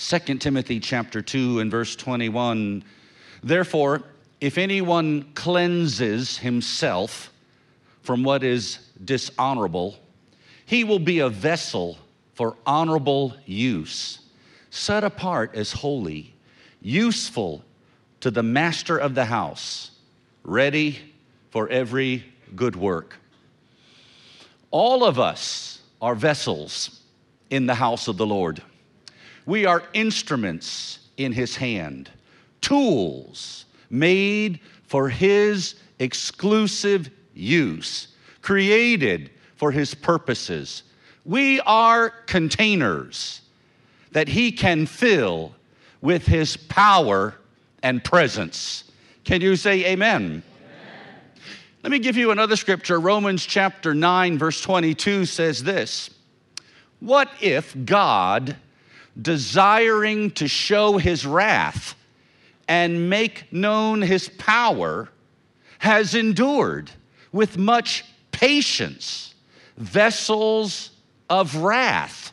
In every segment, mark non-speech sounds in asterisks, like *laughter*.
2 Timothy chapter 2 and verse 21. Therefore, if anyone cleanses himself from what is dishonorable, he will be a vessel for honorable use, set apart as holy, useful to the master of the house, ready for every good work. All of us are vessels in the house of the Lord. We are instruments in his hand, tools made for his exclusive use, created for his purposes. We are containers that he can fill with his power and presence. Can you say amen? amen? Let me give you another scripture. Romans chapter 9, verse 22 says this What if God, desiring to show his wrath and make known his power, has endured with much patience vessels of wrath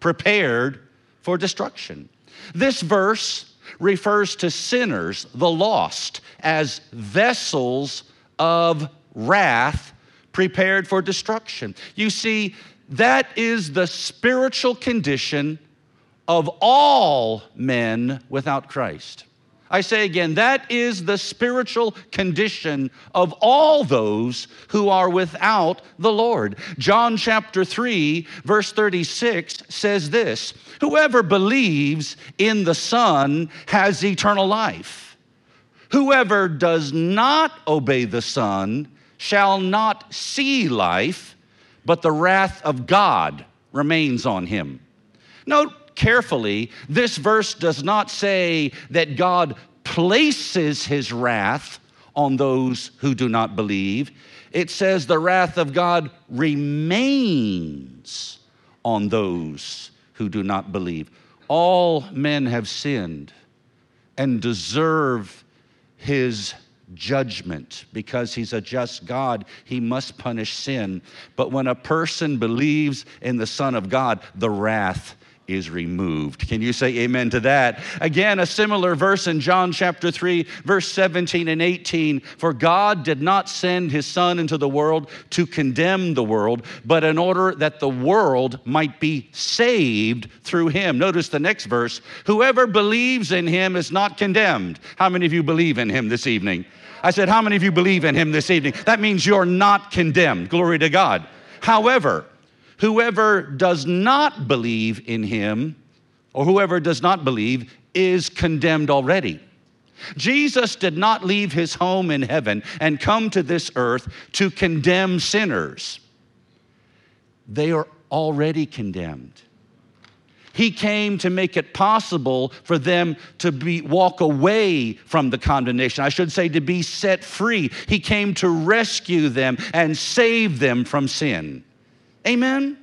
prepared for destruction. This verse refers to sinners, the lost, as vessels of wrath prepared for destruction. You see, that is the spiritual condition of all men without Christ. I say again, that is the spiritual condition of all those who are without the Lord. John chapter 3, verse 36 says this Whoever believes in the Son has eternal life. Whoever does not obey the Son shall not see life, but the wrath of God remains on him. Note carefully, this verse does not say that God places his wrath on those who do not believe. It says the wrath of God remains on those who do not believe. All men have sinned and deserve his judgment because he's a just God. He must punish sin. But when a person believes in the Son of God, the wrath is removed. Can you say amen to that? Again, a similar verse in John chapter 3, verse 17 and 18. For God did not send his Son into the world to condemn the world, but in order that the world might be saved through him. Notice the next verse whoever believes in him is not condemned. How many of you believe in him this evening? I said, How many of you believe in him this evening? That means you're not condemned. Glory to God. However, Whoever does not believe in him, or whoever does not believe, is condemned already. Jesus did not leave his home in heaven and come to this earth to condemn sinners. They are already condemned. He came to make it possible for them to be, walk away from the condemnation. I should say to be set free. He came to rescue them and save them from sin. Amen?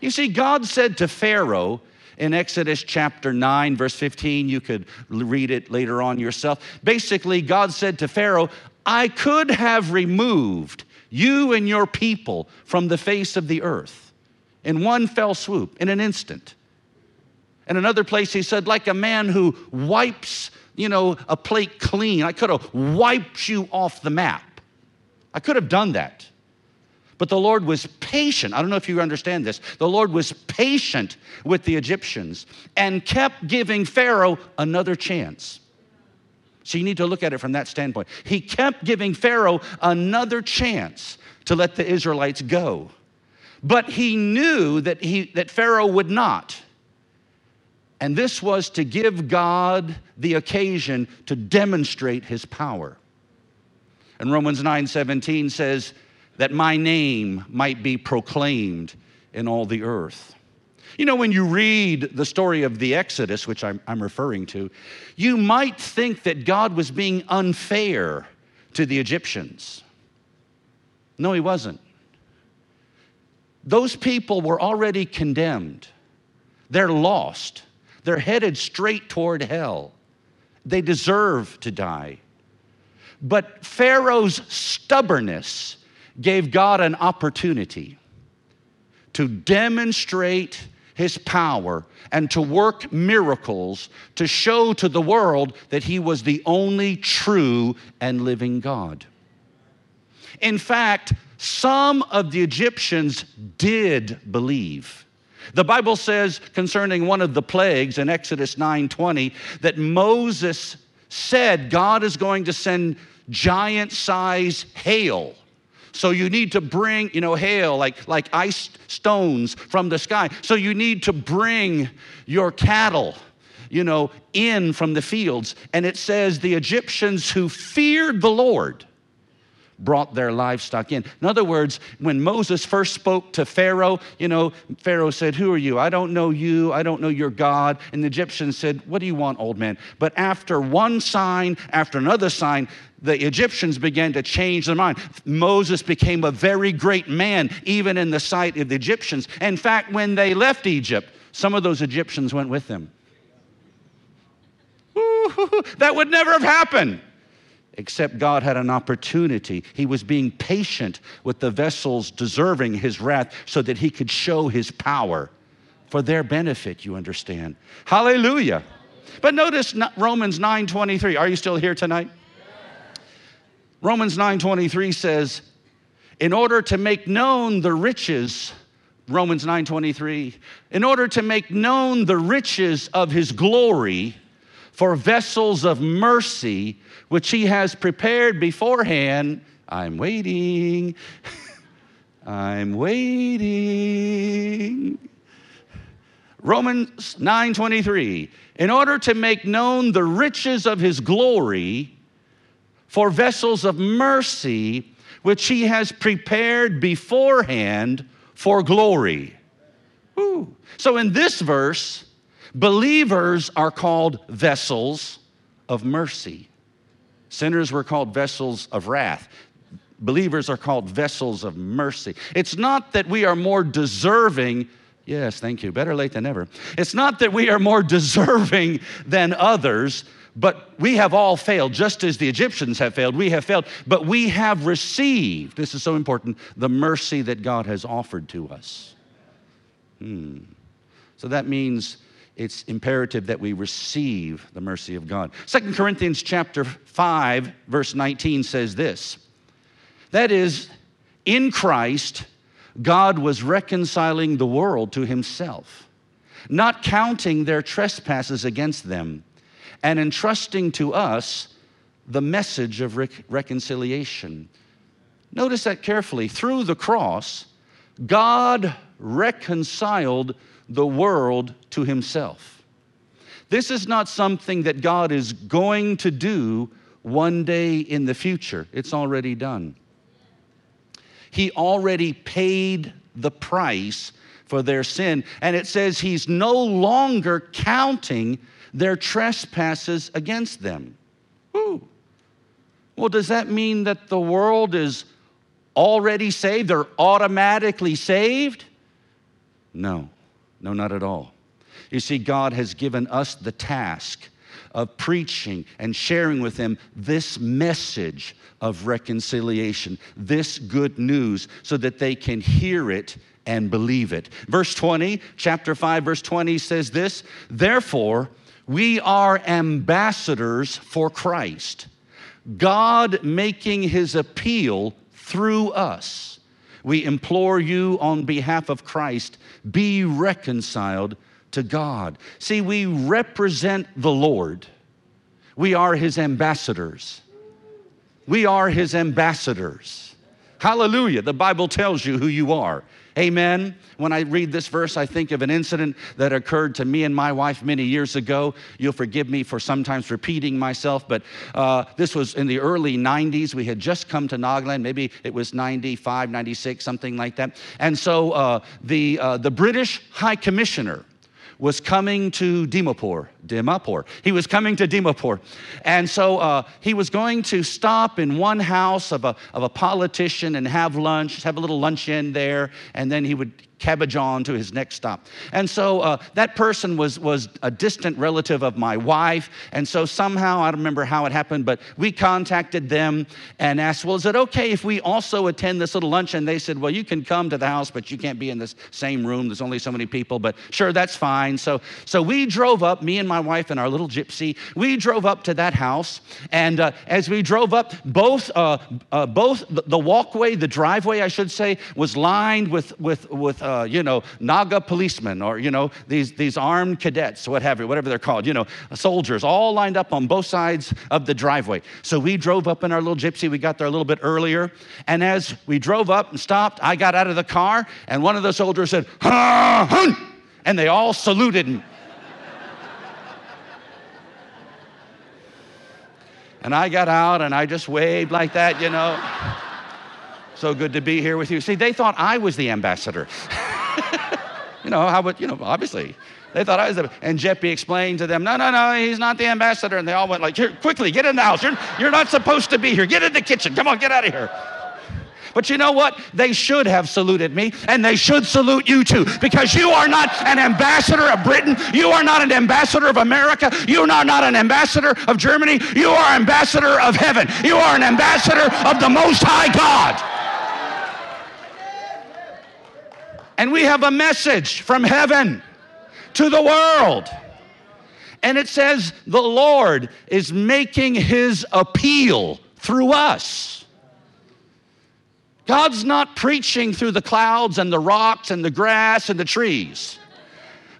You see, God said to Pharaoh in Exodus chapter 9, verse 15, you could read it later on yourself. Basically, God said to Pharaoh, I could have removed you and your people from the face of the earth in one fell swoop, in an instant. In another place, he said, like a man who wipes, you know, a plate clean. I could have wiped you off the map. I could have done that. But the Lord was patient. I don't know if you understand this. The Lord was patient with the Egyptians and kept giving Pharaoh another chance. So you need to look at it from that standpoint. He kept giving Pharaoh another chance to let the Israelites go. But he knew that, he, that Pharaoh would not. And this was to give God the occasion to demonstrate his power. And Romans 9 17 says, that my name might be proclaimed in all the earth. You know, when you read the story of the Exodus, which I'm, I'm, referring to, you might think that God was being unfair to the Egyptians. No, he wasn't. Those people were already condemned, they're lost, they're headed straight toward hell. They deserve to die. But Pharaoh's stubbornness gave God an opportunity to demonstrate his power and to work miracles to show to the world that he was the only true and living God. In fact, some of the Egyptians did believe. The Bible says concerning one of the plagues in Exodus 9:20 that Moses said God is going to send giant size hail. So you need to bring, you know, hail like, like ice stones from the sky. So you need to bring your cattle, you know, in from the fields. And it says the Egyptians who feared the Lord brought their livestock in. In other words, when Moses first spoke to Pharaoh, you know, Pharaoh said, Who are you? I don't know you. I don't know your God. And the Egyptians said, What do you want, old man? But after one sign, after another sign, the Egyptians began to change their mind. Moses became a very great man, even in the sight of the Egyptians. In fact, when they left Egypt, some of those Egyptians went with them. *laughs* That would never have happened except God had an opportunity. He was being patient with the vessels deserving his wrath so that he could show his power for their benefit, you understand. Hallelujah. But notice Romans 9:23. Are you still here tonight? Romans 9:23 says, "In order to make known the riches Romans 9:23, in order to make known the riches of his glory for vessels of mercy which he has prepared beforehand. I'm waiting. *laughs* I'm waiting. Romans 9:23 In order to make known the riches of his glory for vessels of mercy which he has prepared beforehand for glory. So in this verse, believers are called vessels of mercy. Sinners were called vessels of wrath. Believers are called vessels of mercy. It's not that we are more deserving. Yes, thank you. Better late than never. It's not that we are more *laughs* deserving than others, but we have all failed, just as the Egyptians have failed. We have failed, but we have received, this is so important, the mercy that God has offered to us. Hmm. So that means it's imperative that we receive the mercy of God. Second Corinthians chapter 5 verse 19 says this. That is in Christ God was reconciling the world to himself, not counting their trespasses against them, and entrusting to us the message of rec- reconciliation. Notice that carefully. Through the cross, God reconciled the world to himself. This is not something that God is going to do one day in the future, it's already done. He already paid the price for their sin, and it says He's no longer counting their trespasses against them. Ooh. Well, does that mean that the world is already saved? They're automatically saved? No. No, not at all. You see, God has given us the task of preaching and sharing with them this message of reconciliation, this good news, so that they can hear it and believe it. Verse 20, chapter 5, verse 20 says this Therefore, we are ambassadors for Christ, God making his appeal through us. We implore you on behalf of Christ, be reconciled to God. See, we represent the Lord. We are his ambassadors. We are his ambassadors. Hallelujah. The Bible tells you who you are. Amen. When I read this verse, I think of an incident that occurred to me and my wife many years ago. You'll forgive me for sometimes repeating myself, but uh, this was in the early 90s. We had just come to Nagaland. Maybe it was 95, 96, something like that. And so uh, the, uh, the British High Commissioner was coming to Dimapur. Dimapur. He was coming to Dimapur. And so uh, he was going to stop in one house of a, of a politician and have lunch, have a little luncheon there, and then he would cabbage on to his next stop. And so uh, that person was, was a distant relative of my wife. And so somehow, I don't remember how it happened, but we contacted them and asked, Well, is it okay if we also attend this little lunch? And they said, Well, you can come to the house, but you can't be in this same room. There's only so many people, but sure, that's fine. So, so we drove up, me and my wife and our little gypsy, we drove up to that house. And uh, as we drove up, both, uh, uh both the walkway, the driveway, I should say, was lined with, with, with uh, you know, Naga policemen or, you know, these, these armed cadets, what have you, whatever they're called, you know, soldiers, all lined up on both sides of the driveway. So we drove up in our little gypsy. We got there a little bit earlier. And as we drove up and stopped, I got out of the car, and one of the soldiers said, ha, hun! And they all saluted. me. and I got out and I just waved like that, you know. So good to be here with you. See, they thought I was the ambassador. *laughs* you know, how would, you know, obviously. They thought I was the, and Jeppy explained to them, no, no, no, he's not the ambassador. And they all went like, here, quickly, get in the house. You're, you're not supposed to be here. Get in the kitchen. Come on, get out of here. But you know what? They should have saluted me, and they should salute you too, because you are not an ambassador of Britain. You are not an ambassador of America. You are not an ambassador of Germany. You are ambassador of heaven. You are an ambassador of the Most High God. And we have a message from heaven to the world. And it says the Lord is making his appeal through us. God's not preaching through the clouds and the rocks and the grass and the trees.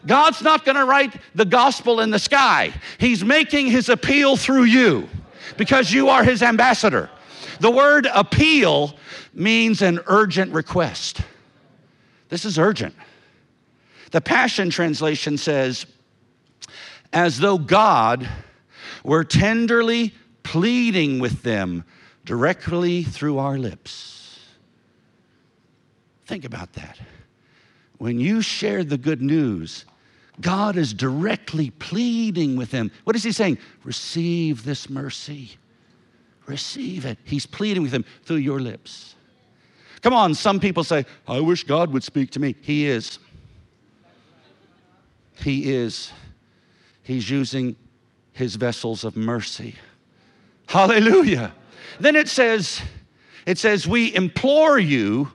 God's not going to write the gospel in the sky. He's making his appeal through you because you are his ambassador. The word appeal means an urgent request. This is urgent. The Passion Translation says, as though God were tenderly pleading with them directly through our lips. Think about that. When you share the good news, God is directly pleading with them. What is He saying? Receive this mercy. Receive it. He's pleading with them through your lips. Come on, some people say, I wish God would speak to me. He is. He is. He's using his vessels of mercy. Hallelujah. Then it says, it says, we implore you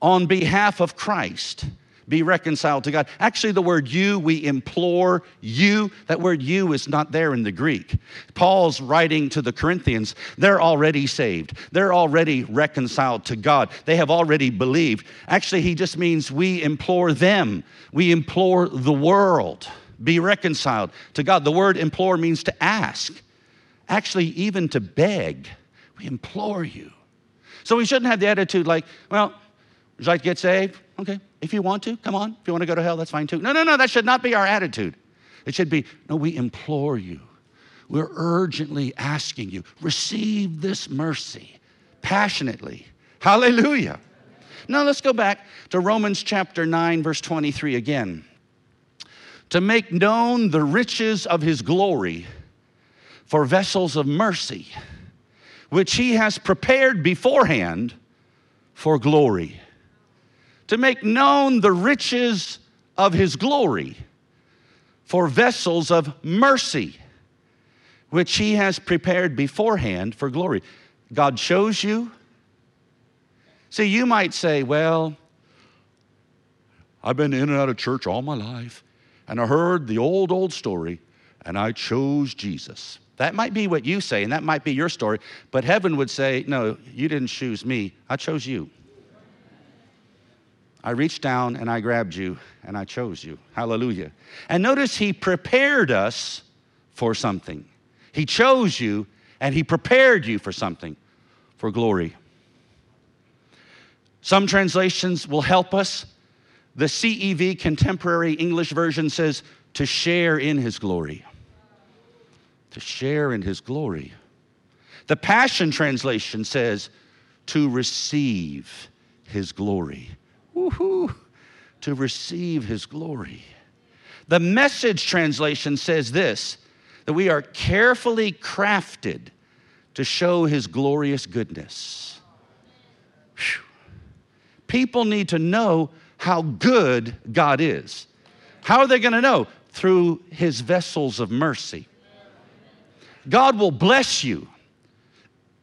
on behalf of Christ be reconciled to God. Actually, the word you, we implore you, that word you is not there in the Greek. Paul's writing to the Corinthians, they're already saved. They're already reconciled to God. They have already believed. Actually, he just means we implore them, we implore the world, be reconciled to God. The word implore means to ask, actually, even to beg. We implore you. So we shouldn't have the attitude like, well, would you like to get saved? Okay. If you want to, come on. If you want to go to hell, that's fine too. No, no, no, that should not be our attitude. It should be, no, we implore you. We're urgently asking you, receive this mercy passionately. Hallelujah. Now let's go back to Romans chapter 9, verse 23 again. To make known the riches of his glory for vessels of mercy, which he has prepared beforehand for glory to make known the riches of his glory for vessels of mercy, which he has prepared beforehand for glory. God shows you. See, you might say, well, I've been in and out of church all my life, and I heard the old, old story, and I chose Jesus. That might be what you say, and that might be your story, but heaven would say, no, you didn't choose me, I chose you. I reached down and I grabbed you and I chose you. Hallelujah. And notice he prepared us for something. He chose you and he prepared you for something, for glory. Some translations will help us. The CEV Contemporary English Version says, to share in his glory. To share in his glory. The Passion Translation says, to receive his glory woohoo, to receive his glory. The message translation says this that we are carefully crafted to show his glorious goodness. Whew. People need to know how good God is. How are they going to know? Through his vessels of mercy. God will bless you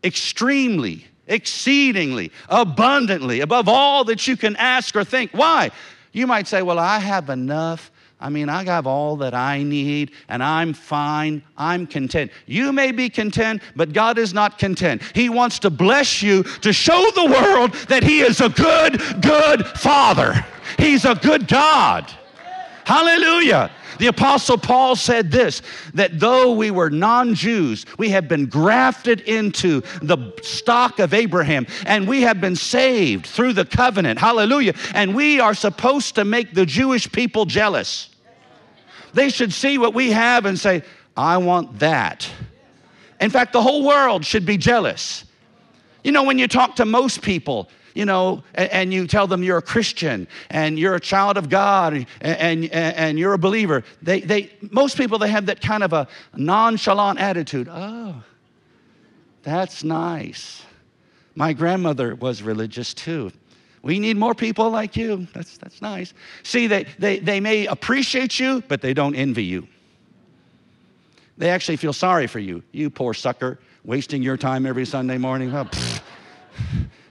extremely, exceedingly, abundantly, above all that you can ask or think. Why? You might say, Well, I have enough. I mean, I have all that I need and I'm fine. I'm content. You may be content, but God is not content. He wants to bless you to show the world that He is a good, good Father. He's a good God. Hallelujah. The Apostle Paul said this that though we were non Jews, we have been grafted into the stock of Abraham and we have been saved through the covenant. Hallelujah. And we are supposed to make the Jewish people jealous. They should see what we have and say, I want that. In fact, the whole world should be jealous. You know, when you talk to most people, you know, and, and, you tell them you're a Christian and you're a child of God and, and, and you're a believer, they, they, most people, they have that kind of a nonchalant attitude. Oh, that's nice. My grandmother was religious too. We need more people like you. That's, that's nice. See, they, they, they may appreciate you, but they don't envy you. They actually feel sorry for you. You poor sucker, wasting your time every Sunday morning. Oh,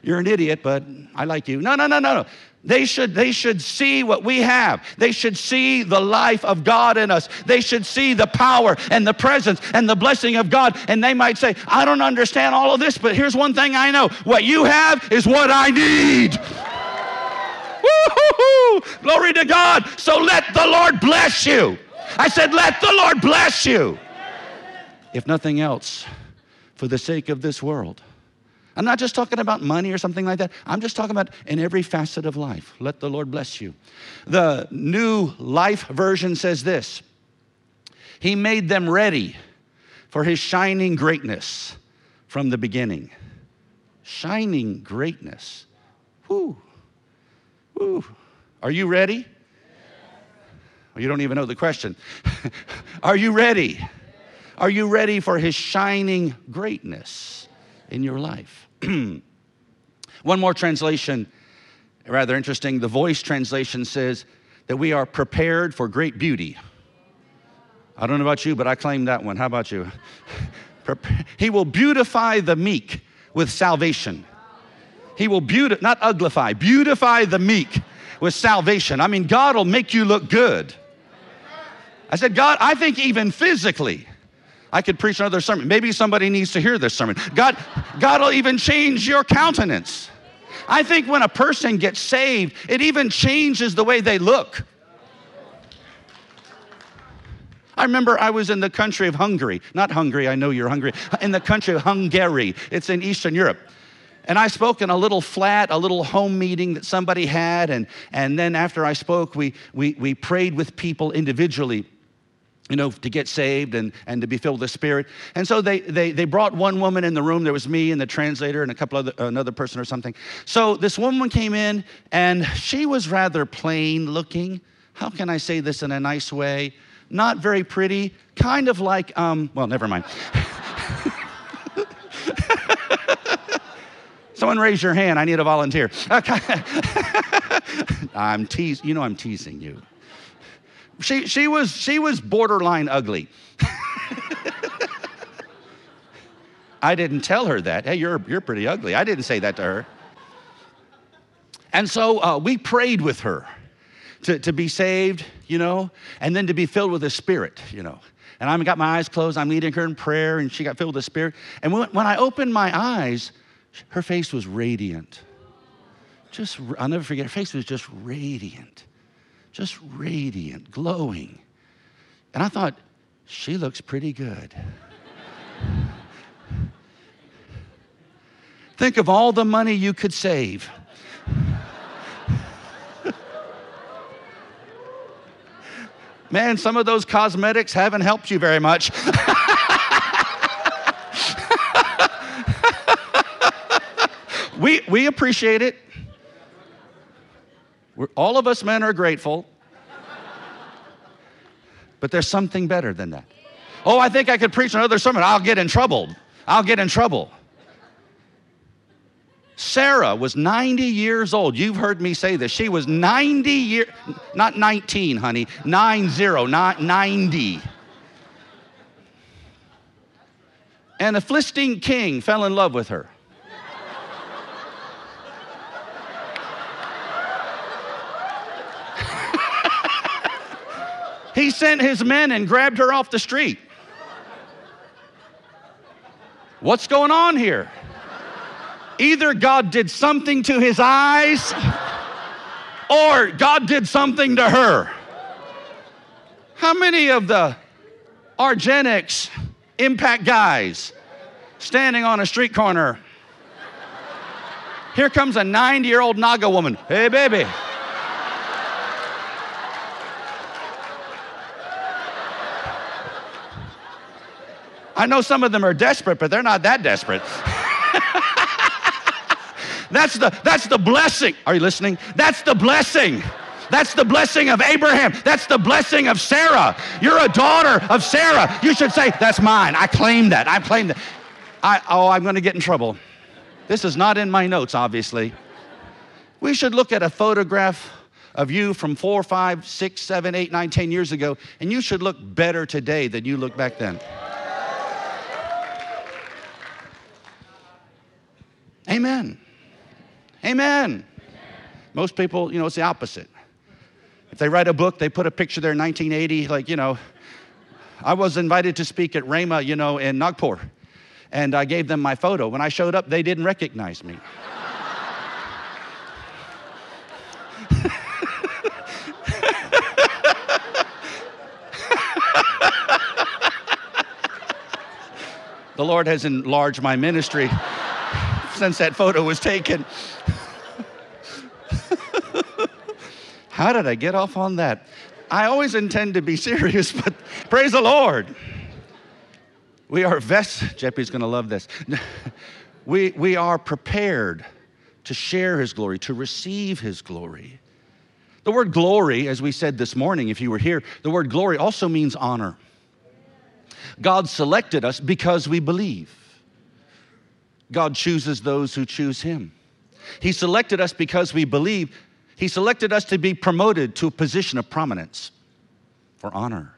you're an idiot, but I like you. No, no, no, no, no. They should, they should see what we have. They should see the life of God in us. They should see the power and the presence and the blessing of God. And they might say, I don't understand all of this, but here's one thing I know what you have is what I need. *laughs* Woo-hoo-hoo! Glory to God. So let the Lord bless you. I said, let the Lord bless you. If nothing else, for the sake of this world I'm not just talking about money or something like that. I'm just talking about in every facet of life. Let the Lord bless you. The New Life Version says this He made them ready for His shining greatness from the beginning. Shining greatness. Whoo. Whoo. Are you ready? Well, you don't even know the question. *laughs* Are you ready? Are you ready for His shining greatness in your life? *clears throat* One more translation, rather interesting. The voice translation says that we are prepared for great beauty. I don't know about you, but I claim that one. How about you? *laughs* he will beautify the meek with salvation. He will beautify, not uglify, beautify the meek with salvation. I mean, God will make you look good. I said, God, I think even physically, I could preach another sermon. Maybe somebody needs to hear this sermon. God, God will even change your countenance. I think when a person gets saved, it even changes the way they look. I remember I was in the country of Hungary, not Hungary, I know you're hungry, in the country of Hungary. It's in Eastern Europe. And I spoke in a little flat, a little home meeting that somebody had. And, and then after I spoke, we, we, we prayed with people individually you know, to get saved and, and to be filled with the Spirit. And so they, they, they brought one woman in the room. There was me and the translator and a couple other, another person or something. So this woman came in and she was rather plain looking. How can I say this in a nice way? Not very pretty, kind of like, um, well, never mind. *laughs* Someone raise your hand. I need a volunteer. Okay. *laughs* I'm teasing. You know I'm teasing you. She, she, was, she was borderline ugly. *laughs* I didn't tell her that. Hey, you're, you're pretty ugly. I didn't say that to her. And so uh, we prayed with her to, to be saved, you know, and then to be filled with the Spirit, you know. And I got my eyes closed. I'm leading her in prayer, and she got filled with the Spirit. And when, when I opened my eyes, her face was radiant. Just, I'll never forget, her face was just radiant just radiant, glowing. And I thought, she looks pretty good. *laughs* Think of all the money you could save. *laughs* Man, some of those cosmetics haven't helped you very much. *laughs* we, we appreciate it. We're, all of us men are grateful. But there's something better than that. Oh, I think I could preach another sermon. I'll get in trouble. I'll get in trouble. Sarah was 90 years old. You've heard me say this. She was 90 years, not 19, honey, 90, not 90. And a Philistine king fell in love with her. he sent his men and grabbed her off the street. What's going on here? Either God did something to his eyes or God did something to her. How many of the Argenics impact guys standing on a street corner? Here comes a 90 year old Naga woman. Hey, baby. I know some of them are desperate, but they're not that desperate. *laughs* That's the, that's the blessing. Are you listening? That's the blessing. That's the blessing of Abraham. That's the blessing of Sarah. You're a daughter of Sarah. You should say, That's mine. I claim that. I claim that. I, oh, I'm going to get in trouble. This is not in my notes, obviously. We should look at a photograph of you from four, five, six, seven, eight, nine, ten years ago, and you should look better today than you looked back then. Amen. Amen. Most people, you know, it's the opposite. If they write a book, they put a picture there in 1980, like, you know, I was invited to speak at Rama, you know, in Nagpur, and I gave them my photo. When I showed up, they didn't recognize me. *laughs* the Lord has enlarged my ministry since that photo was taken. *laughs* How did I get off on that? I always intend to be serious, *laughs* but praise the Lord. We are vest, Jeppy's gonna love this. *laughs* We, we are prepared to share his glory, to receive his glory. The word glory, as we said this morning, if you were here, the word glory also means honor. God selected us because we believe. God chooses those who choose Him. He selected us because we believe. He selected us to be promoted to a position of prominence for honor.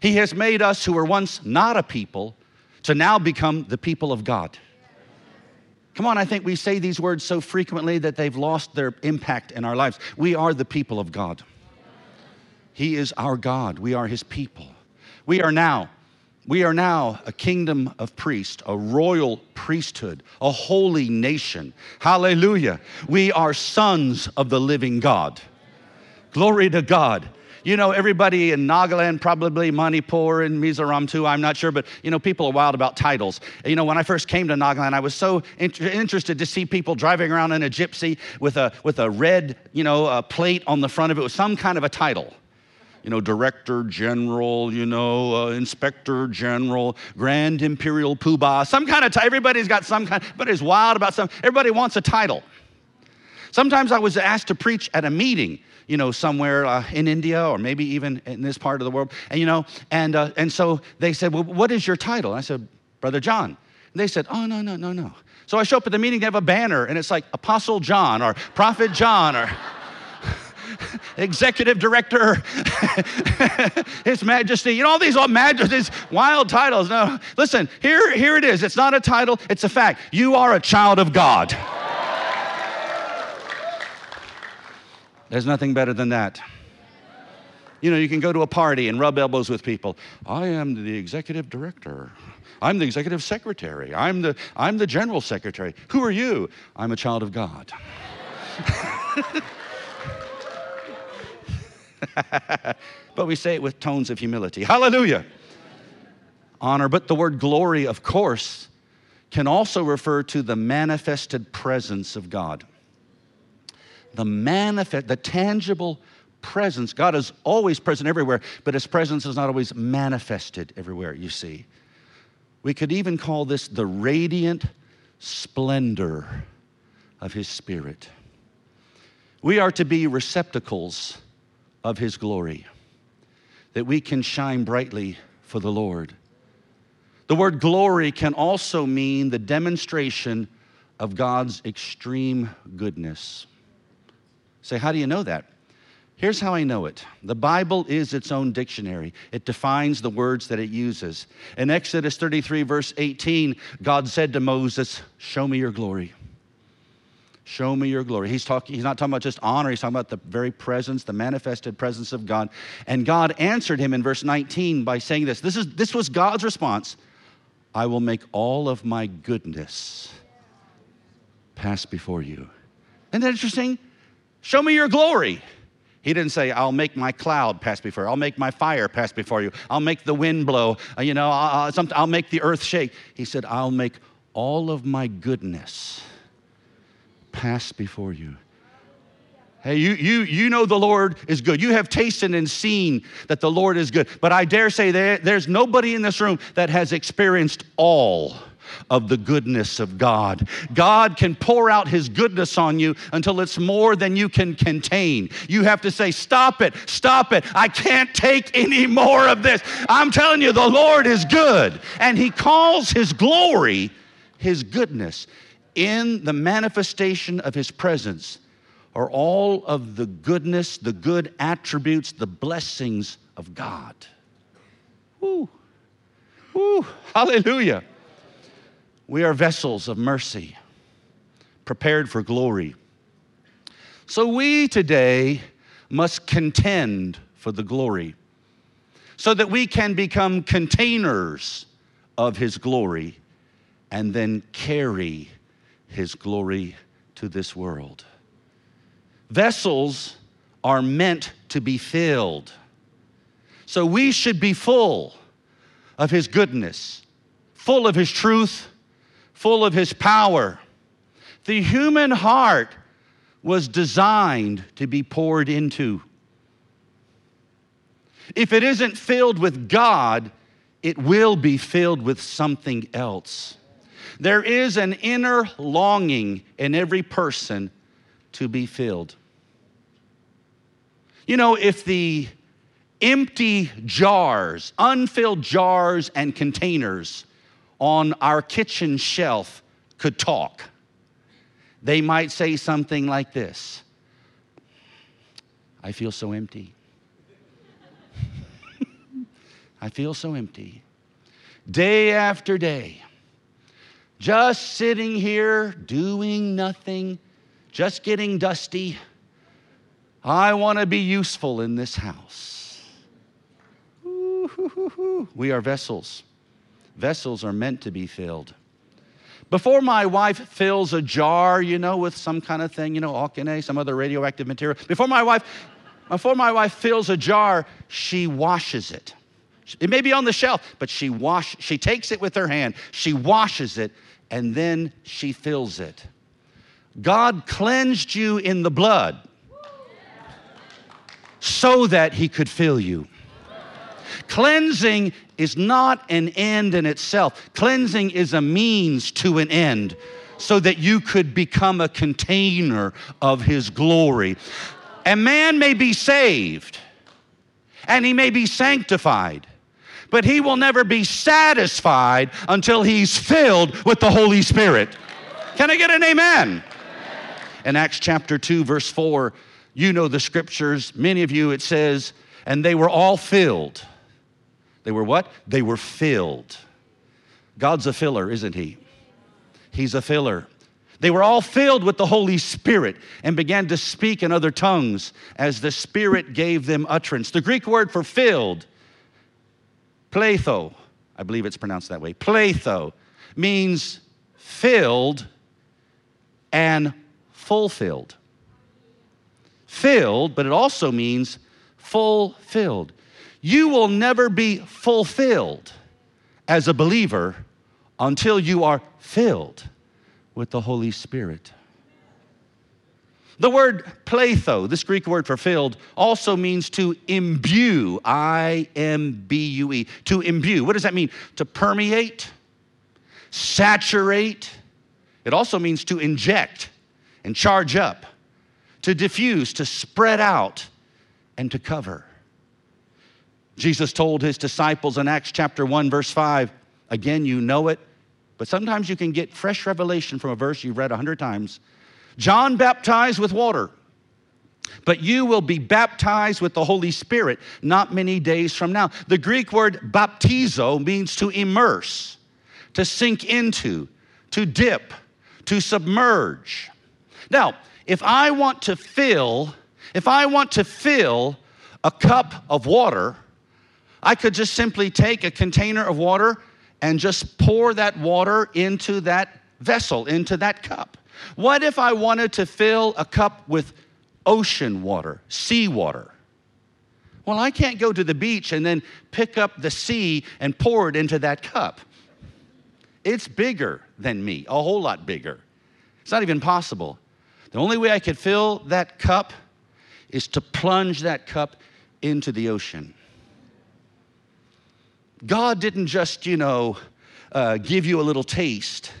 He has made us who were once not a people to now become the people of God. Come on, I think we say these words so frequently that they've lost their impact in our lives. We are the people of God. He is our God. We are His people. We are now we are now a kingdom of priests, a royal priesthood, a holy nation. Hallelujah. We are sons of the living God. Glory to God. You know, everybody in Nagaland, probably Manipur and Mizoram too, I'm not sure, but you know, people are wild about titles. You know, when I first came to Nagaland, I was so inter- interested to see people driving around in a gypsy with a, with a red, you know, a plate on the front of it with some kind of a title you know, director general, you know, uh, inspector general, grand imperial poobah, some kind of, t- everybody's got some kind, everybody's wild about some, everybody wants a title. Sometimes I was asked to preach at a meeting, you know, somewhere uh, in India or maybe even in this part of the world, and you know, and, uh, and so they said, well, what is your title? And I said, Brother John. And they said, oh, no, no, no, no. So I show up at the meeting, they have a banner, and it's like Apostle John or Prophet John or *laughs* executive director, *laughs* His Majesty, you know, all these all majesties, wild titles. No, listen, here, here it is. It's not a title, it's a fact. You are a child of God. There's nothing better than that. You know, you can go to a party and rub elbows with people. I am the executive director. I'm the executive secretary. I'm the, I'm the general secretary. Who are you? I'm a child of God. *laughs* *laughs* but we say it with tones of humility. Hallelujah. Honor, but the word glory, of course, can also refer to the manifested presence of God. The manifest, the tangible presence. God is always present everywhere, but his presence is not always manifested everywhere, you see. We could even call this the radiant splendor of his spirit. We are to be receptacles of his glory, that we can shine brightly for the Lord. The word glory can also mean the demonstration of God's extreme goodness. Say, how do you know that? Here's how I know it the Bible is its own dictionary, it defines the words that it uses. In Exodus 33, verse 18, God said to Moses, Show me your glory. Show me your glory. He's, talking, he's not talking about just honor, he's talking about the very presence, the manifested presence of God. And God answered him in verse 19 by saying this. This, is, this was God's response I will make all of my goodness pass before you. Isn't that interesting? Show me your glory. He didn't say, I'll make my cloud pass before you. I'll make my fire pass before you. I'll make the wind blow. Uh, you know, I'll, I'll make the earth shake. He said, I'll make all of my goodness pass before you. Hey, you, you, you know the Lord is good. You have tasted and seen that the Lord is good. But I dare say there, there's nobody in this room that has experienced all of the goodness of God. God can pour out His goodness on you until it's more than you can contain. You have to say, Stop it, stop it. I can't take any more of this. I'm telling you, the Lord is good. And He calls His glory His goodness. In the manifestation of His presence are all of the goodness, the good attributes, the blessings of God. Woo. Woo. Hallelujah. We are vessels of mercy, prepared for glory. So we today must contend for the glory so that we can become containers of His glory and then carry His glory to this world. Vessels are meant to be filled. So we should be full of His goodness, full of His truth, full of his power. The human heart was designed to be poured into. If it isn't filled with God, it will be filled with something else. There is an inner longing in every person to be filled. You know, if the empty jars, unfilled jars and containers on our kitchen shelf could talk, they might say something like this I feel so empty. *laughs* I feel so empty. Day after day, just sitting here doing nothing, just getting dusty. I want to be useful in this house. We are vessels. Vessels are meant to be filled. Before my wife fills a jar, you know, with some kind of thing, you know, alkane, some other radioactive material, before my wife, before my wife fills a jar, she washes it. It may be on the shelf, but she wash, she takes it with her hand, she washes it, and then she fills it. God cleansed you in the blood so that he could fill you. Cleansing is not an end in itself, cleansing is a means to an end so that you could become a container of His glory. A man may be saved and he may be sanctified, but he will never be satisfied until he's filled with the Holy Spirit. Can I get an amen? In Acts chapter 2, verse 4, you know the scriptures, many of you, it says, and they were all filled they were what? They were filled. God's a filler, isn't He? He's a filler. They were all filled with the Holy Spirit and began to speak in other tongues as the Spirit gave them utterance. The Greek word for filled, pletho, I believe it's pronounced that way, pletho, means filled and fulfilled. Filled, but it also means fulfilled you will never be fulfilled as a believer until you are filled with the Holy Spirit. The word pletho, this Greek word for filled, also means to imbue. I M B U E. To imbue. What does that mean? To permeate, saturate. It also means to inject and charge up, to diffuse, to spread out, and to cover. Jesus told his disciples in Acts chapter 1, verse 5, again, you know it, but sometimes you can get fresh revelation from a verse you've read a hundred times. John baptized with water, but you will be baptized with the Holy Spirit not many days from now. The Greek word baptizo means to immerse, to sink into, to dip, to submerge. Now, if I want to fill, if I want to fill a cup of water, I could just simply take a container of water and just pour that water into that vessel, into that cup. What if I wanted to fill a cup with ocean water, seawater? Well, I can't go to the beach and then pick up the sea and pour it into that cup. It's bigger than me, a whole lot bigger. It's not even possible. The only way I could fill that cup is to plunge that cup into the ocean. God didn't just, you know, uh, give you a little taste,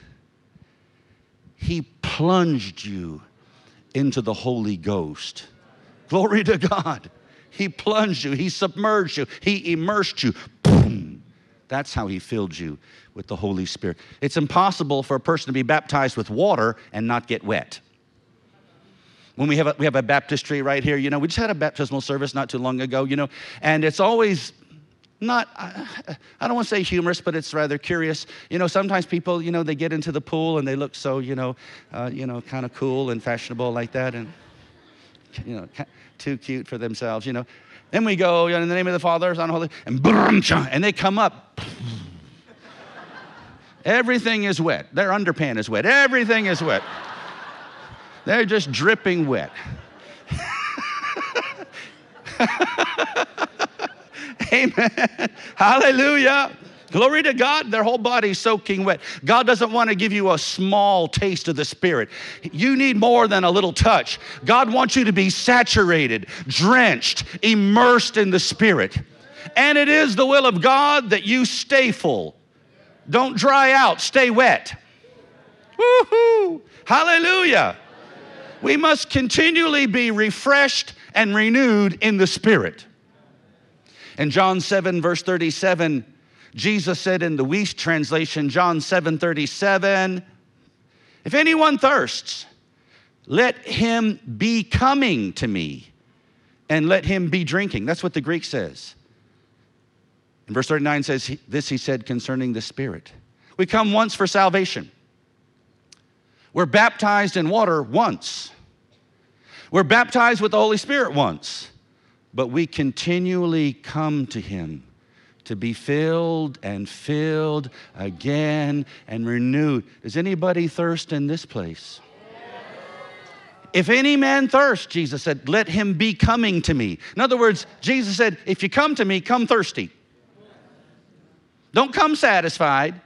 He plunged you into the Holy Ghost. Glory to God. He plunged you, He submerged you, He immersed you. Boom. That's how He filled you with the Holy Spirit. It's impossible for a person to be baptized with water and not get wet. When we have a, we have a baptistry right here, you know, we just had a baptismal service not too long ago, you know, and it's always not I, don't want to say humorous but it's rather curious. You know sometimes people you know they get into the pool and they look so you know uh, you know kind of cool and fashionable like that and you know too cute for themselves you know. Then we go you know, in the name of the father son holy and and they come up. Everything is wet. Their underpant is wet. Everything is wet. They're just dripping wet *laughs* Amen. *laughs* Hallelujah. Glory to God. Their whole body's soaking wet. God doesn't want to give you a small taste of the Spirit. You need more than a little touch. God wants you to be saturated, drenched, immersed in the Spirit. And it is the will of God that you stay full. Don't dry out, stay wet. Woohoo! Hallelujah. We must continually be refreshed and renewed in the Spirit. In John 7, verse 37, Jesus said in the Wuest translation, John 7 37, if anyone thirsts, let him be coming to me and let him be drinking. That's what the Greek says. And verse 39 says, This he said concerning the Spirit. We come once for salvation. We're baptized in water once. We're baptized with the Holy Spirit once but we continually come to Him to be filled and filled again and renewed. Does anybody thirst in this place? If any man thirst, Jesus said, let him be coming to me. In other words, Jesus said, if you come to me, come thirsty. Don't come satisfied.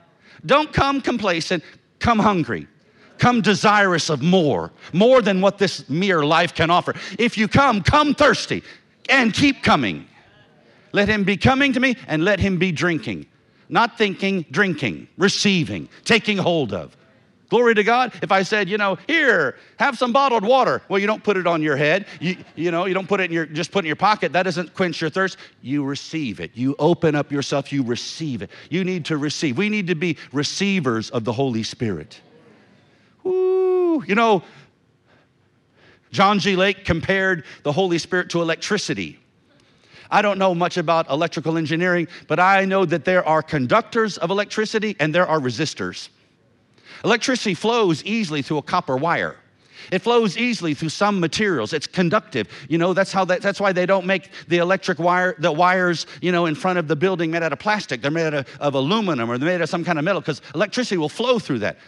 Don't come complacent. Come hungry. Come desirous of more, more than what this mere life can offer. If you come, come thirsty and keep coming. Let him be coming to me and let him be drinking. Not thinking, drinking, receiving, taking hold of. Glory to God. If I said, you know, here, have some bottled water. Well, you don't put it on your head. You, you know, you don't put it in your, just put it in your pocket. That doesn't quench your thirst. You receive it. You open up yourself. You receive it. You need to receive. We need to be receivers of the Holy Spirit. Ooh, you know, John G. Lake compared the Holy Spirit to electricity. I don't know much about electrical engineering, but I know that there are conductors of electricity and there are resistors. Electricity flows easily through a copper wire. It flows easily through some materials. It's conductive. You know, that's how that, that's why they don't make the electric wire, the wires, you know, in front of the building made out of plastic. They're made out of, of aluminum or they're made out of some kind of metal because electricity will flow through that.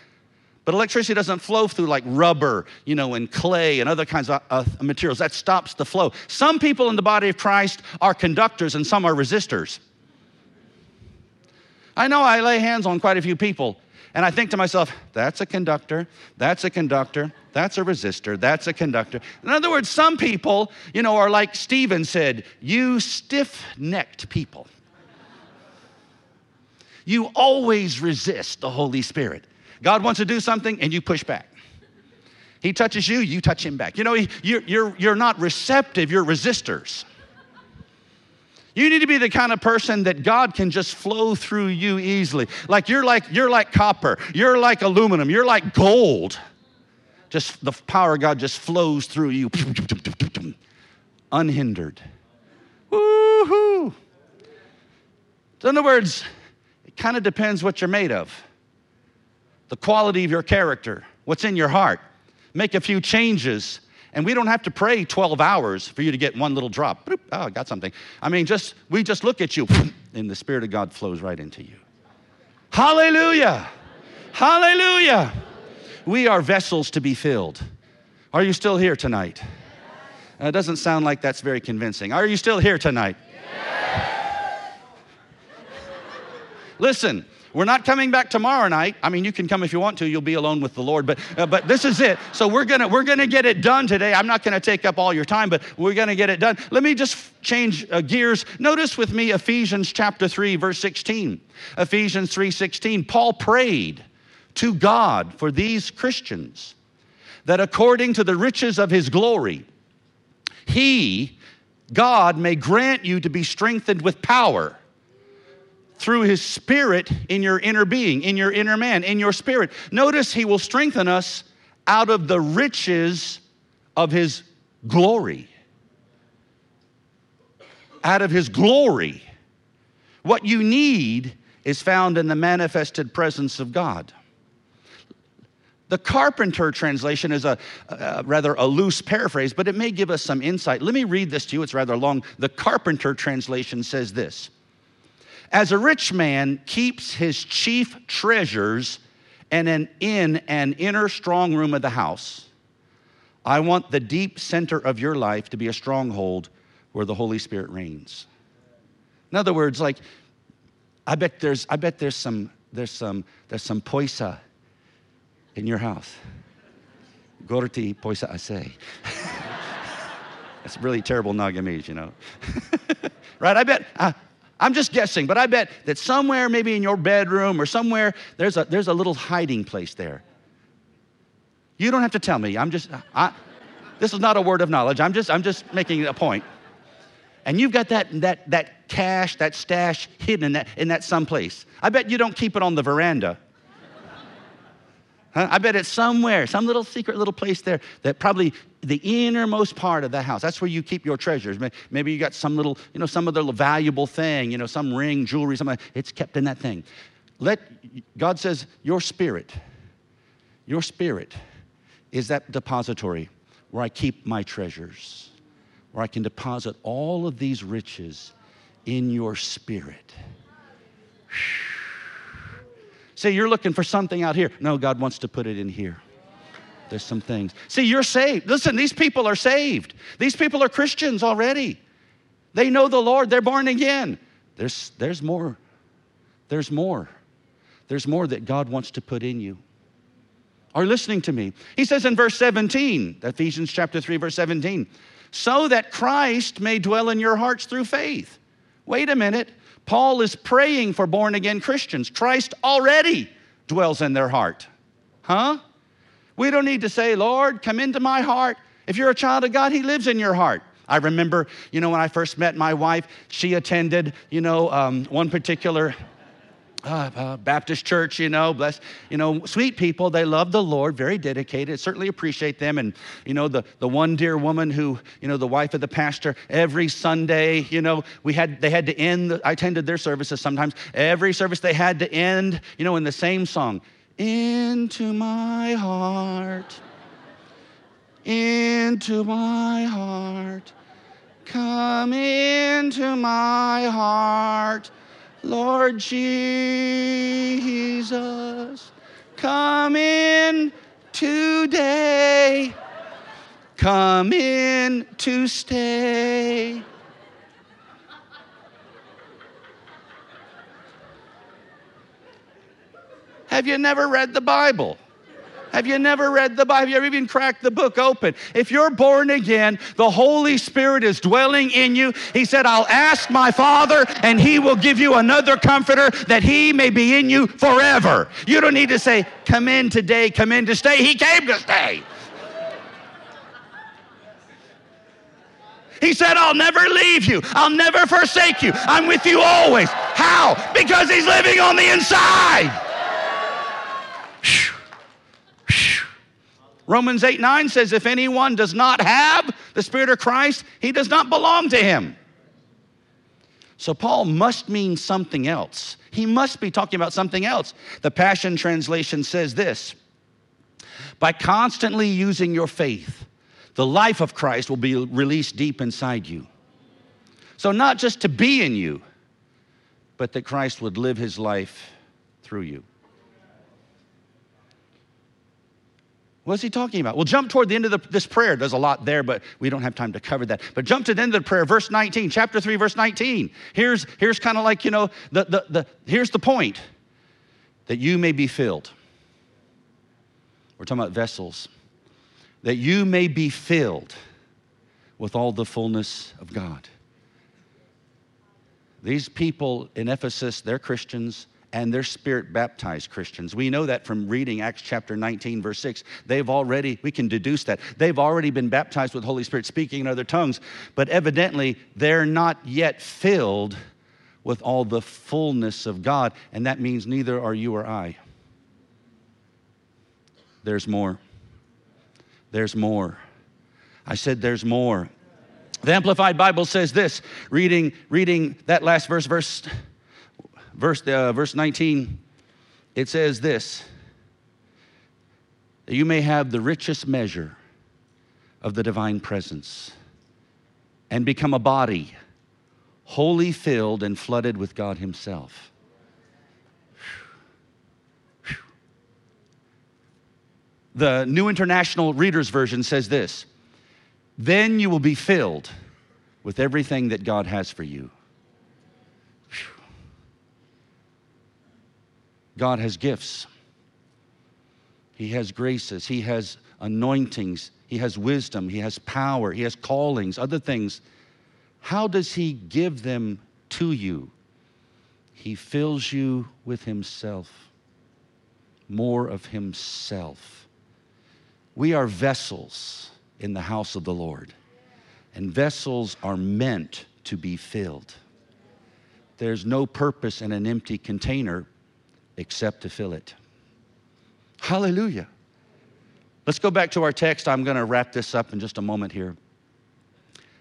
But electricity doesn't flow through like rubber, you know, and clay and other kinds of uh, materials. That stops the flow. Some people in the body of Christ are conductors and some are resistors. I know I lay hands on quite a few people and I think to myself, that's a conductor, that's a conductor, that's a resistor, that's a conductor. In other words, some people, you know, are like Stephen said, you stiff necked people. You always resist the Holy Spirit. God wants to do something and you push back. He touches you, you touch him back. You know, you're, you're, you're not receptive, you're resistors. You need to be the kind of person that God can just flow through you easily. Like you're like you're like copper, you're like aluminum, you're like gold. Just the power of God just flows through you unhindered. Woohoo! So in other words, it kind of depends what you're made of. The quality of your character, what's in your heart. Make a few changes and we don't have to pray 12 hours for you to get one little drop. Boop, oh, I got something. I mean, just we just look at you, *clears throat* and the Spirit of God flows right into you. Hallelujah! Hallelujah! We are vessels to be filled. Are you still here tonight? It doesn't sound like that's very convincing. Are you still here tonight? Listen, we're not coming back tomorrow night. I mean, you can come if you want to. You'll be alone with the Lord. But, uh, but this is it. So we're gonna we're gonna get it done today. I'm not gonna take up all your time, but we're gonna get it done. Let me just change uh, gears. Notice with me Ephesians chapter three, verse 16. Ephesians 3:16. Paul prayed to God for these Christians that according to the riches of His glory, He, God, may grant you to be strengthened with power through his spirit in your inner being, in your inner man, in your spirit. Notice he will strengthen us out of the riches of his glory. Out of his glory. What you need is found in the manifested presence of God. The Carpenter translation is a, a, rather a loose paraphrase, but it may give us some insight. Let me read this to you. It's rather long. The Carpenter translation says this as a rich man keeps his chief treasures an, in an inner strong room of the house, I want the deep center of your life to be a stronghold where the Holy Spirit reigns. In other words, like, I bet there's, I bet there's some, there's some, there's some poisa in your house. Gorti poisa ase. *laughs* That's really terrible Nagamese, you know. *laughs* right? I bet, I'm just guessing, but I bet that somewhere, maybe in your bedroom or somewhere, there's a, there's a little hiding place there. You don't have to tell me. I'm just, I, this is not a word of knowledge. I'm just, I'm just making a point. And you've got that, that, that cash, that stash hidden in that, in that someplace. I bet you don't keep it on the veranda. Huh? I bet it's somewhere, some little secret little place there that probably the innermost part of the house. That's where you keep your treasures. Maybe you got some little, you know, some other valuable thing, you know, some ring, jewelry, something. It's kept in that thing. Let God says your spirit, your spirit is that depository where I keep my treasures, where I can deposit all of these riches in your spirit. Say you're looking for something out here. No, God wants to put it in here. There's some things. See, you're saved. Listen, these people are saved. These people are Christians already. They know the Lord, they're born again. There's, there's more. There's more. There's more that God wants to put in you. Are you listening to me? He says in verse 17, Ephesians chapter 3, verse 17, so that Christ may dwell in your hearts through faith. Wait a minute. Paul is praying for born again Christians. Christ already dwells in their heart. Huh? We don't need to say, Lord, come into my heart. If you're a child of God, He lives in your heart. I remember, you know, when I first met my wife, she attended, you know, um, one particular uh, uh, Baptist church, you know, bless, you know, sweet people. They love the Lord, very dedicated. Certainly appreciate them. And, you know, the, the one dear woman who, you know, the wife of the pastor, every Sunday, you know, we had, they had to end, the, I attended their services sometimes. Every service they had to end, you know, in the same song into my heart, into my heart. Come into my heart, Lord Jesus. Come in today. Come in to stay. Have you never read the Bible? Have you never read the Bible? Have you ever even cracked the book open? If you're born again, the Holy Spirit is dwelling in you. He said, I'll ask my Father, and He will give you another comforter that He may be in you forever. You don't need to say, Come in today, come in to stay. He came to stay. He said, I'll never leave you. I'll never forsake you. I'm with you always. How? Because He's living on the inside. Romans 8 9 says, If anyone does not have the Spirit of Christ, he does not belong to him. So Paul must mean something else. He must be talking about something else. The Passion Translation says this By constantly using your faith, the life of Christ will be released deep inside you. So, not just to be in you, but that Christ would live his life through you. What's he talking about? Well, jump toward the end of the, this prayer. There's a lot there, but we don't have time to cover that. But jump to the end of the prayer, verse 19, chapter 3, verse 19. Here's, here's kind of like, you know, the, the, the, here's the point that you may be filled. We're talking about vessels. That you may be filled with all the fullness of God. These people in Ephesus, they're Christians and they're spirit baptized Christians. We know that from reading Acts chapter 19, verse 6. They've already, we can deduce that. They've already been baptized with Holy Spirit, speaking in other tongues, but evidently they're not yet filled with all the fullness of God, and that means neither are you or I. There's more. There's more. I said there's more. The Amplified Bible says this, reading, reading that last verse, verse verse, uh, verse 19, it says this that you may have the richest measure of the divine presence and become a body wholly filled and flooded with God Himself. The New International Reader's Version says this Then you will be filled with everything that God has for you. God has gifts, He has graces, He has anointings, He has wisdom, He has power, He has callings, other things. How does He give them to you? He fills you with Himself, more of Himself. We are vessels in the house of the Lord, and vessels are meant to be filled. There's no purpose in an empty container except to fill it. Hallelujah. Let's go back to our text. I'm going to wrap this up in just a moment here.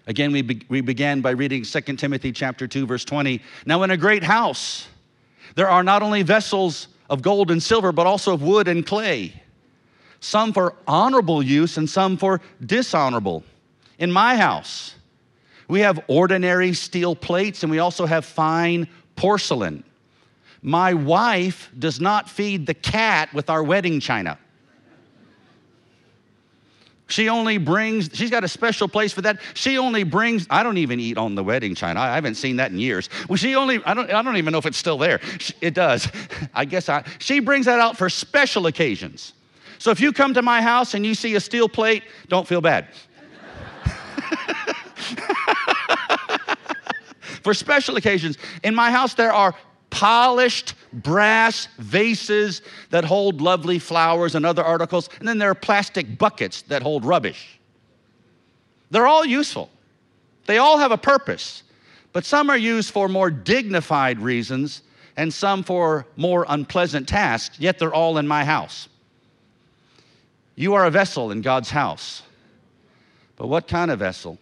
Again, we, be, we began by reading 2 Timothy chapter 2, verse 20. Now, in a great house, there are not only vessels of gold and silver, but also of wood and clay, some for honorable use and some for dishonorable. In my house, we have ordinary steel plates and we also have fine porcelain. My wife does not feed the cat with our wedding china. She only brings, she's got a special place for that. She only brings, I don't even eat on the wedding china. I haven't seen that in years. Well, she only, I don't, I don't even know if it's still there. It does. *laughs* I guess I, she brings that out for special occasions. So if you come to my house and you see a steel plate, don't feel bad. *laughs* for special occasions. In my house, there are polished brass vases that hold lovely flowers and other articles, and then there are plastic buckets that hold rubbish. They're all useful, they all have a purpose, but some are used for more dignified reasons and some for more unpleasant tasks, yet they're all in my house. You are a vessel in God's house. But what kind of vessel?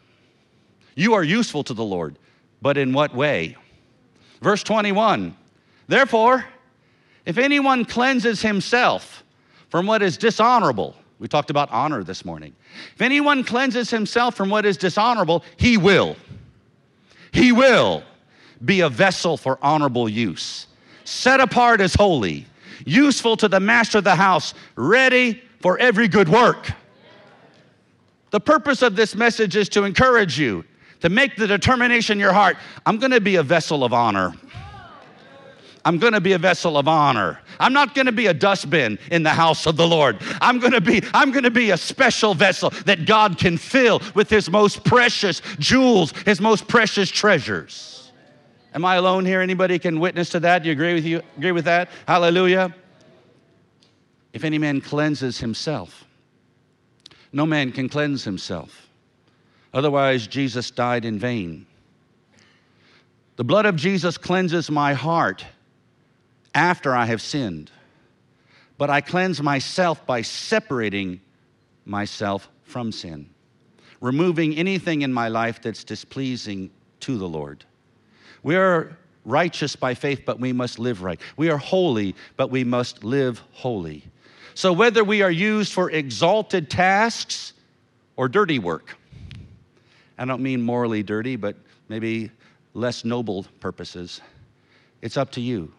You are useful to the Lord, but in what way? Verse 21 Therefore, if anyone cleanses himself from what is dishonorable, we talked about honor this morning. If anyone cleanses himself from what is dishonorable, he will. He will be a vessel for honorable use, set apart as holy, useful to the master of the house, ready for every good work. The purpose of this message is to encourage you to make the determination in your heart I'm going to be a vessel of honor. I'm going to be a vessel of honor. I'm not going to be a dustbin in the house of the Lord. I'm going to be I'm going to be a special vessel that God can fill with his most precious jewels, his most precious treasures. Am I alone here? Anybody can witness to that? Do you agree with you? Agree with that? Hallelujah. If any man cleanses himself, no man can cleanse himself Otherwise, Jesus died in vain. The blood of Jesus cleanses my heart after I have sinned, but I cleanse myself by separating myself from sin, removing anything in my life that's displeasing to the Lord. We are righteous by faith, but we must live right. We are holy, but we must live holy. So, whether we are used for exalted tasks or dirty work, I don't mean morally dirty, but maybe less noble purposes, it's up to you.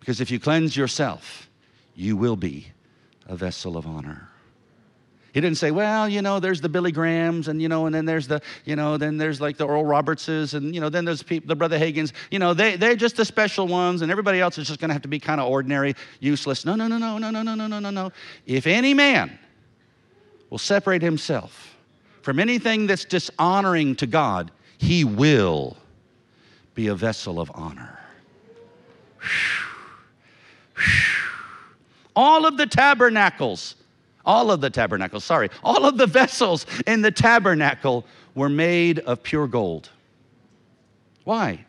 Because if you cleanse yourself, you will be a vessel of honor. He didn't say, well, you know, there's the Billy Grahams, and you know, and then there's the, you know, then there's like the Oral Robertses, and you know, then there's people, the Brother Hagins. You know, they they're just the special ones, and everybody else is just going to have to be kind of ordinary, useless. No, no, no, no, no, no, no, no, no, no. If any man will separate himself from anything that's dishonoring to God, he will be a vessel of honor. All of the tabernacles all of the tabernacles, sorry, all of the vessels in the tabernacle were made of pure gold. Why?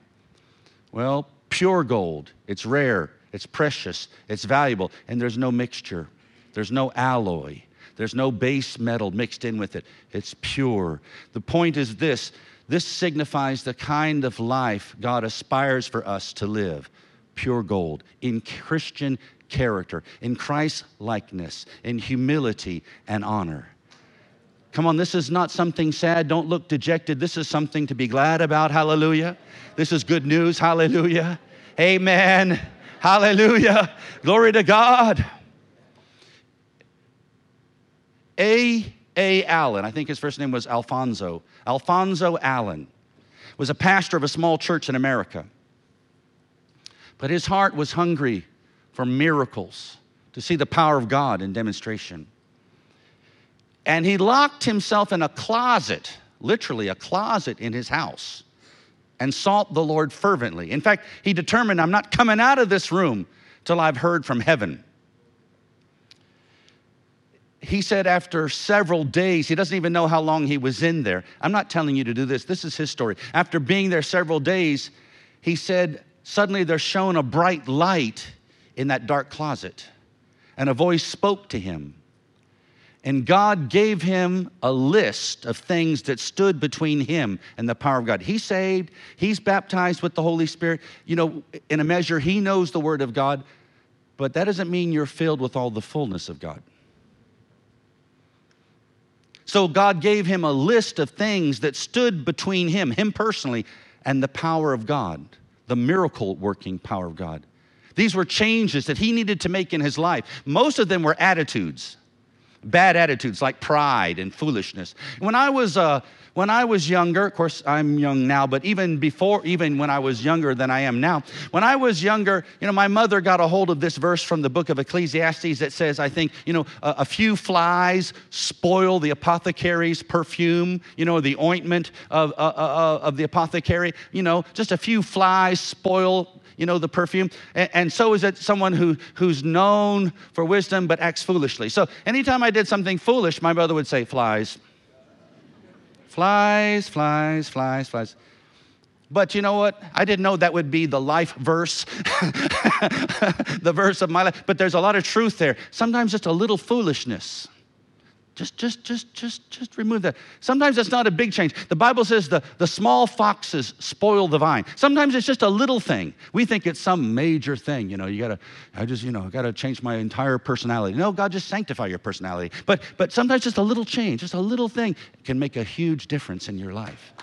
Well, pure gold. It's rare, it's precious, it's valuable, and there's no mixture, there's no alloy, there's no base metal mixed in with it. It's pure. The point is this this signifies the kind of life God aspires for us to live pure gold in Christian character, in Christ's likeness, in humility and honor. Come on, this is not something sad. Don't look dejected. This is something to be glad about. Hallelujah. This is good news. Hallelujah. Amen. Hallelujah. Glory to God. A. A. Allen, I think his first name was Alfonso. Alfonso Allen was a pastor of a small church in America. But his heart was hungry for miracles, to see the power of God in demonstration. And he locked himself in a closet, literally a closet in his house, and sought the Lord fervently. In fact, he determined, I'm not coming out of this room till I've heard from heaven. He said after several days, he doesn't even know how long he was in there. I'm not telling you to do this, this is his story. After being there several days, he said, Suddenly there shone a bright light in that dark closet, and a voice spoke to him. And God gave him a list of things that stood between him and the power of God. He's saved, he's baptized with the Holy Spirit. You know, in a measure, he knows the Word of God, but that doesn't mean you're filled with all the fullness of God. So God gave him a list of things that stood between him, him personally, and the power of God, the miracle working power of God. These were changes that he needed to make in his life. Most of them were attitudes, bad attitudes like pride and foolishness. When I was, uh, when I was younger, of course I'm young now, but even before, even when I was younger than I am now, when I was younger, you know, my mother got a hold of this verse from the book of Ecclesiastes that says, I think, you know, a, a few flies spoil the apothecary's perfume, you know, the ointment of, uh, uh, uh of the apothecary, you know, just a few flies spoil you know, the perfume. And, and, so is it someone who, who's known for wisdom but acts foolishly. So anytime I did something foolish, my mother would say, flies. Flies, flies, flies, flies. But you know what? I didn't know that would be the life verse, *laughs* the verse of my life. But there's a lot of truth there. Sometimes just a little foolishness just, just, just, just, just remove that. Sometimes it's not a big change. The Bible says the, the small foxes spoil the vine. Sometimes it's just a little thing. We think it's some major thing. You know, you gotta, I just, you know, gotta change my entire personality. No, God just sanctify your personality. But, but sometimes just a little change, just a little thing can make a huge difference in your life.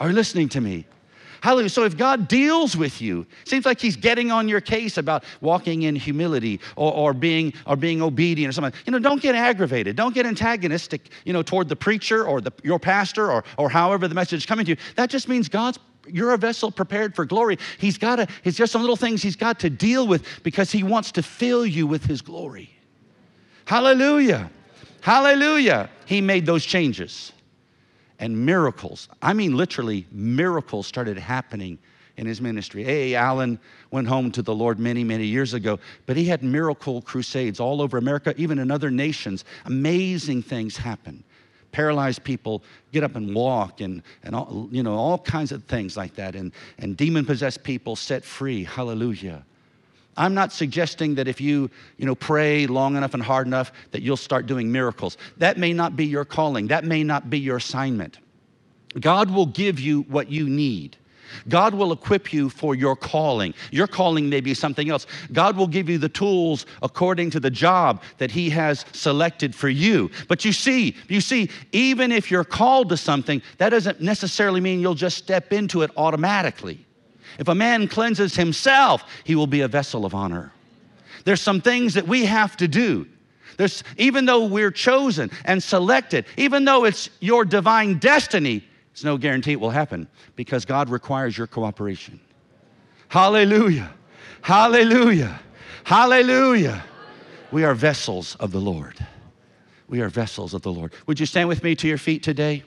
Are you listening to me? Hallelujah. So if God deals with you, seems like He's getting on your case about walking in humility or, or, being, or being obedient or something. You know, don't get aggravated. Don't get antagonistic, you know, toward the preacher or the, your pastor or, or however the message is coming to you. That just means God's you're a vessel prepared for glory. He's got to, it's just some little things he's got to deal with because he wants to fill you with his glory. Hallelujah. Hallelujah. He made those changes and miracles. I mean, literally, miracles started happening in his ministry. A. Allen went home to the Lord many, many years ago, but he had miracle crusades all over America, even in other nations. Amazing things happen. paralyzed people get up and walk and, and all, you know, all kinds of things like that. And, and demon possessed people set free. Hallelujah. I'm not suggesting that if you, you know, pray long enough and hard enough that you'll start doing miracles. That may not be your calling. That may not be your assignment. God will give you what you need. God will equip you for your calling. Your calling may be something else. God will give you the tools according to the job that He has selected for you. But you see, you see, even if you're called to something, that doesn't necessarily mean you'll just step into it automatically. If a man cleanses himself, he will be a vessel of honor. There's some things that we have to do. There's, even though we're chosen and selected, even though it's your divine destiny, it's no guarantee it will happen because God requires your cooperation. Hallelujah. Hallelujah. Hallelujah. We are vessels of the Lord. We are vessels of the Lord. Would you stand with me to your feet today?